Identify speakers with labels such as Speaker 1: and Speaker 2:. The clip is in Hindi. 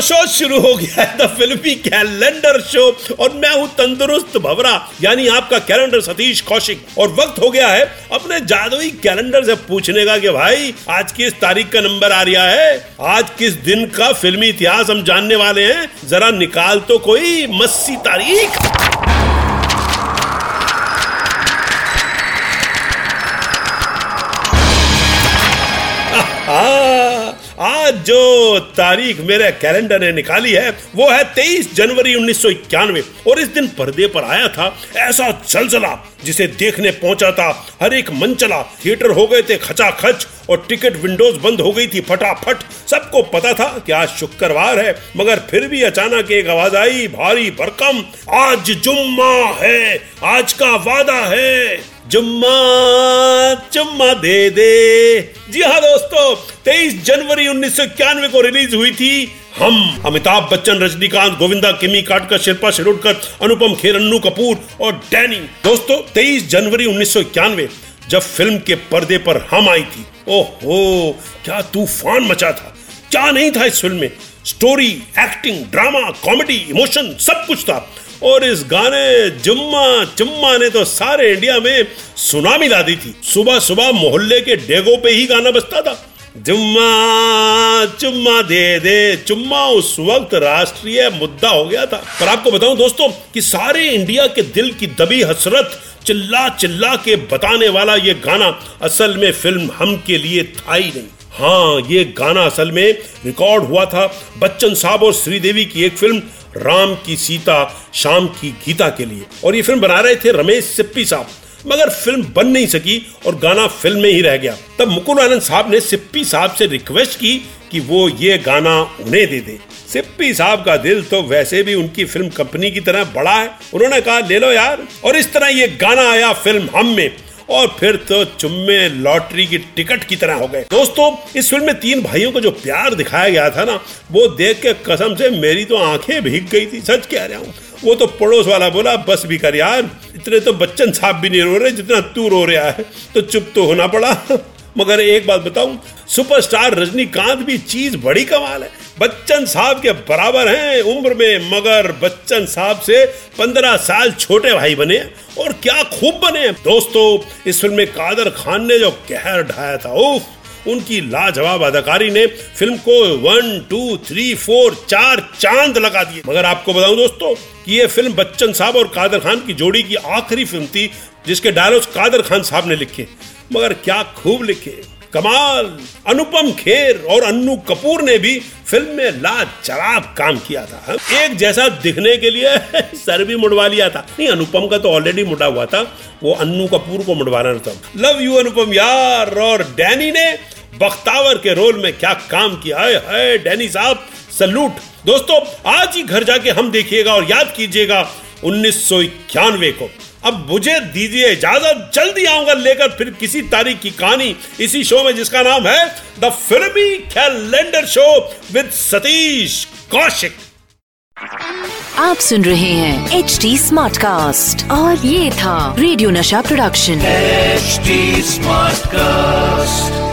Speaker 1: शो
Speaker 2: शुरू हो गया है, द फिल्मी कैलेंडर शो, और मैं हूँ तंदुरुस्त भवरा, यानी आपका कैलेंडर सतीश कौशिक। और वक्त हो गया है अपने जादुई कैलेंडर से पूछने का कि भाई, आज किस तारीख का नंबर आ रहा है? आज किस दिन का फिल्मी इतिहास हम जानने वाले हैं? जरा निकाल तो कोई, मस्सी तारीख। आज जो तारीख मेरे कैलेंडर ने निकाली है, वो है 23 जनवरी उन्नीस सौ इक्यानवे। और इस दिन पर्दे पर आया था ऐसा जलजला जिसे देखने पहुँचा था हर एक मंचला। थिएटर हो गए थे खचाखच और टिकट विंडोज़ बंद हो गई थी फटाफट। सबको पता था कि आज शुक्रवार है, मगर फिर भी अचानक एक आवाज़ आई, भारी भरकम, आज जुम्मा है, आज का वादा है। जुम्मा जुम्मा दे दे। जी हाँ दोस्तों 23 जनवरी उन्नीस को रिलीज़ हुई थी हम, अमिताभ बच्चन, रजनीकांत, गोविंदा, किमी काटकर शिल्पा शिरोडकर, अनुपम खेर, अन्नू कपूर और डैनी। दोस्तों 23 जनवरी उन्नीस सौ इक्यानवे, जब फ़िल्म के पर्दे पर हम आई थी। ओहो, क्या तूफ़ान मचा था। क्या नहीं था इस फ़िल्म में। Story, acting, drama, comedy, emotion, सब कुछ था। और इस गाने जुम्मा चुम्मा ने तो सारे इंडिया में सुनामी ला दी थी। सुबह सुबह मोहल्ले के डेगो पे ही गाना बजता था। जुम्मा चुम्मा दे दे चुम्मा उस वक्त राष्ट्रीय मुद्दा हो गया था। पर आपको बताऊँ दोस्तों कि सारे इंडिया के दिल की दबी हसरत, चिल्ला चिल्ला के बताने वाला ये गाना असल में फ़िल्म हम के लिए था ही नहीं। हाँ ये गाना असल में रिकॉर्ड हुआ था बच्चन साहब और श्रीदेवी की एक फ़िल्म राम की सीता, शाम की गीता के लिए। और ये फ़िल्म बना रहे थे रमेश सिप्पी साहब। मगर फ़िल्म बन नहीं सकी और गाना फ़िल्म में ही रह गया। तब मुकुल आनंद साहब ने सिप्पी साहब से रिक्वेस्ट की कि वो ये गाना उन्हें दे दे। सिप्पी साहब का दिल तो वैसे भी उनकी फ़िल्म कंपनी की तरह बड़ा है। उन्होंने कहा, ले लो यार। और इस तरह ये गाना आया फ़िल्म हम में। और फिर तो चुम्मे लॉटरी की टिकट की तरह हो गए। दोस्तों, इस फ़िल्म में तीन भाइयों को जो प्यार दिखाया गया था ना, वो देख के कसम से मेरी तो आँखें भीग गई थी, सच कह रहा हूँ। वो तो पड़ोस वाला बोला, बस भी कर यार, इतने तो बच्चन साहब भी नहीं रो रहे जितना तू रो रहा है तो चुप तो होना पड़ा। मगर एक बात बताऊँ सुपरस्टार रजनीकांत भी चीज़ बड़ी कमाल है। बच्चन साहब के बराबर हैं उम्र में, मगर बच्चन साहब से पंद्रह साल छोटे भाई बने और क्या खूब बने दोस्तों, इस फ़िल्म में कादर खान ने जो कहर ढाया था, उफ! उनकी लाजवाब अदाकारी ने फ़िल्म को वन, टू, थ्री, फोर, चार चाँद लगा दिए। मगर आपको बताऊँ दोस्तों कि ये फ़िल्म बच्चन साहब और कादर खान की जोड़ी की आखिरी फ़िल्म थी, जिसके डायलॉग्स कादर खान साहब ने लिखे। मगर क्या खूब लिखे। कमाल, अनुपम खेर और अन्नू कपूर ने भी फ़िल्म में लाजवाब काम किया था। एक जैसा दिखने के लिए सर भी मुड़वा लिया था। नहीं, अनुपम का तो ऑलरेडी मुड़ा हुआ था। वो अन्नू कपूर को मुड़वाना था। लव यू अनुपम यार और डैनी ने बख्तावर के रोल में क्या काम किया है, है डैनी साहब सल्यूट। दोस्तों आज ही घर जाके हम देखिएगा और याद कीजिएगा उन्नीस सौ इक्यानवे को। अब मुझे दीजिए इजाज़त जल्दी आऊँगा लेकर फिर किसी तारीख की कहानी इसी शो में जिसका नाम है the filmi calendar show with Satish Kaushik.
Speaker 3: आप सुन रहे हैं एच डी स्मार्ट कास्ट और ये था रेडियो नशा प्रोडक्शन।
Speaker 4: HD smart Smartcast.